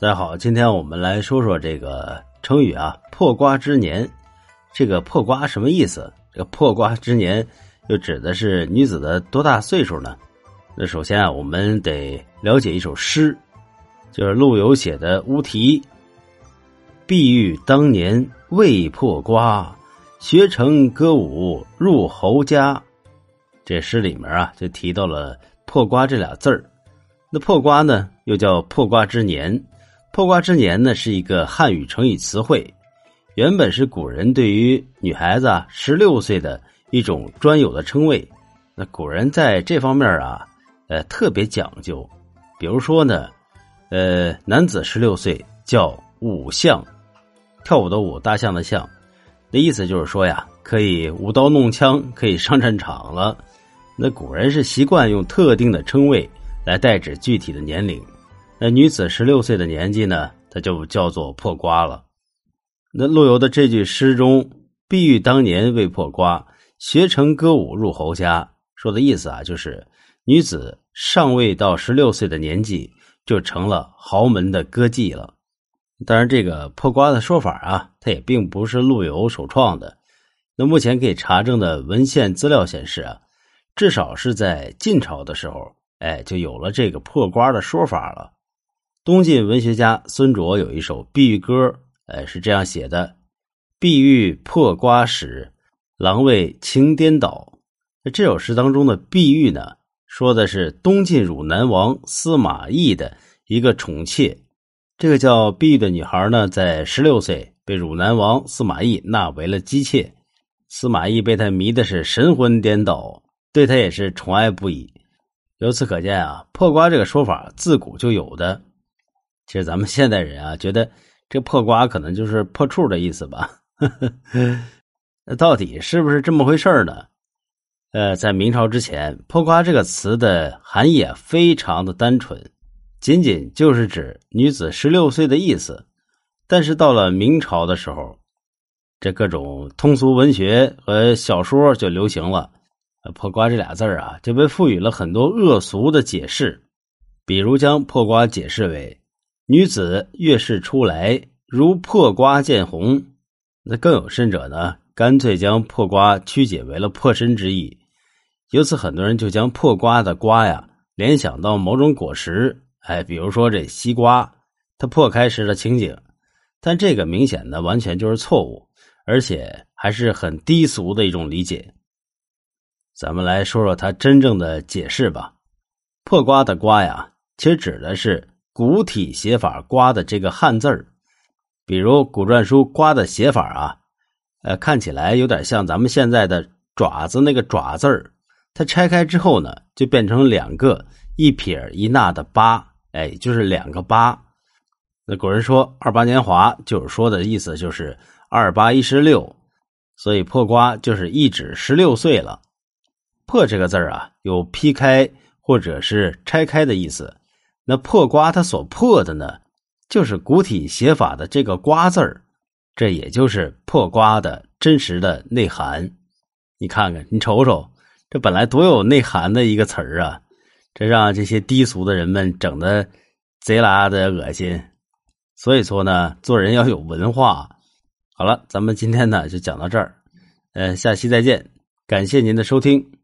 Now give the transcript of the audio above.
大家好，今天我们来说说这个成语啊，“破瓜之年”。这个“破瓜”什么意思？这个“破瓜之年”又指的是女子的多大岁数呢？那首先啊，我们得了解一首诗，就是陆游写的《乌啼》：“碧玉当年未破瓜，学成歌舞入侯家。”这诗里面啊，就提到了“破瓜”这俩字儿。那破瓜呢，又叫“破瓜之年”。破瓜之年呢，是一个汉语成语词汇，原本是古人对于女孩子啊十六岁的一种专有的称谓。那古人在这方面啊，呃，特别讲究。比如说呢，呃，男子十六岁叫武相，跳舞的舞，大象的象，那意思就是说呀，可以舞刀弄枪，可以上战场了。那古人是习惯用特定的称谓来代指具体的年龄。那女子十六岁的年纪呢，她就叫做破瓜了。那陆游的这句诗中“碧玉当年未破瓜，学成歌舞入侯家”，说的意思啊，就是女子尚未到十六岁的年纪，就成了豪门的歌妓了。当然，这个破瓜的说法啊，它也并不是陆游首创的。那目前可以查证的文献资料显示啊，至少是在晋朝的时候，哎，就有了这个破瓜的说法了。东晋文学家孙卓有一首《碧玉歌》，哎，是这样写的：“碧玉破瓜时，郎为情颠倒。”这首诗当中的“碧玉”呢，说的是东晋汝南王司马懿的一个宠妾。这个叫碧玉的女孩呢，在十六岁被汝南王司马懿纳为了姬妾。司马懿被她迷的是神魂颠倒，对她也是宠爱不已。由此可见啊，破瓜这个说法自古就有的。其实咱们现代人啊，觉得这破瓜可能就是破处的意思吧？那到底是不是这么回事呢？呃，在明朝之前，破瓜这个词的含义，非常的单纯，仅仅就是指女子十六岁的意思。但是到了明朝的时候，这各种通俗文学和小说就流行了，破瓜这俩字啊，就被赋予了很多恶俗的解释，比如将破瓜解释为。女子月事出来，如破瓜见红。那更有甚者呢？干脆将破瓜曲解为了破身之意。由此，很多人就将破瓜的瓜呀联想到某种果实，哎，比如说这西瓜，它破开时的情景。但这个明显的完全就是错误，而且还是很低俗的一种理解。咱们来说说它真正的解释吧。破瓜的瓜呀，其实指的是。古体写法“瓜”的这个汉字儿，比如古篆书“瓜”的写法啊，呃，看起来有点像咱们现在的“爪子”那个“爪”字儿。它拆开之后呢，就变成两个一撇一捺的“八”，哎，就是两个“八”。那古人说“二八年华”，就是说的意思就是二八一十六，所以破瓜就是一指十六岁了。破这个字儿啊，有劈开或者是拆开的意思。那破瓜，它所破的呢，就是古体写法的这个“瓜”字儿，这也就是破瓜的真实的内涵。你看看，你瞅瞅，这本来多有内涵的一个词儿啊，这让这些低俗的人们整的贼拉的恶心。所以说呢，做人要有文化。好了，咱们今天呢就讲到这儿，呃，下期再见，感谢您的收听。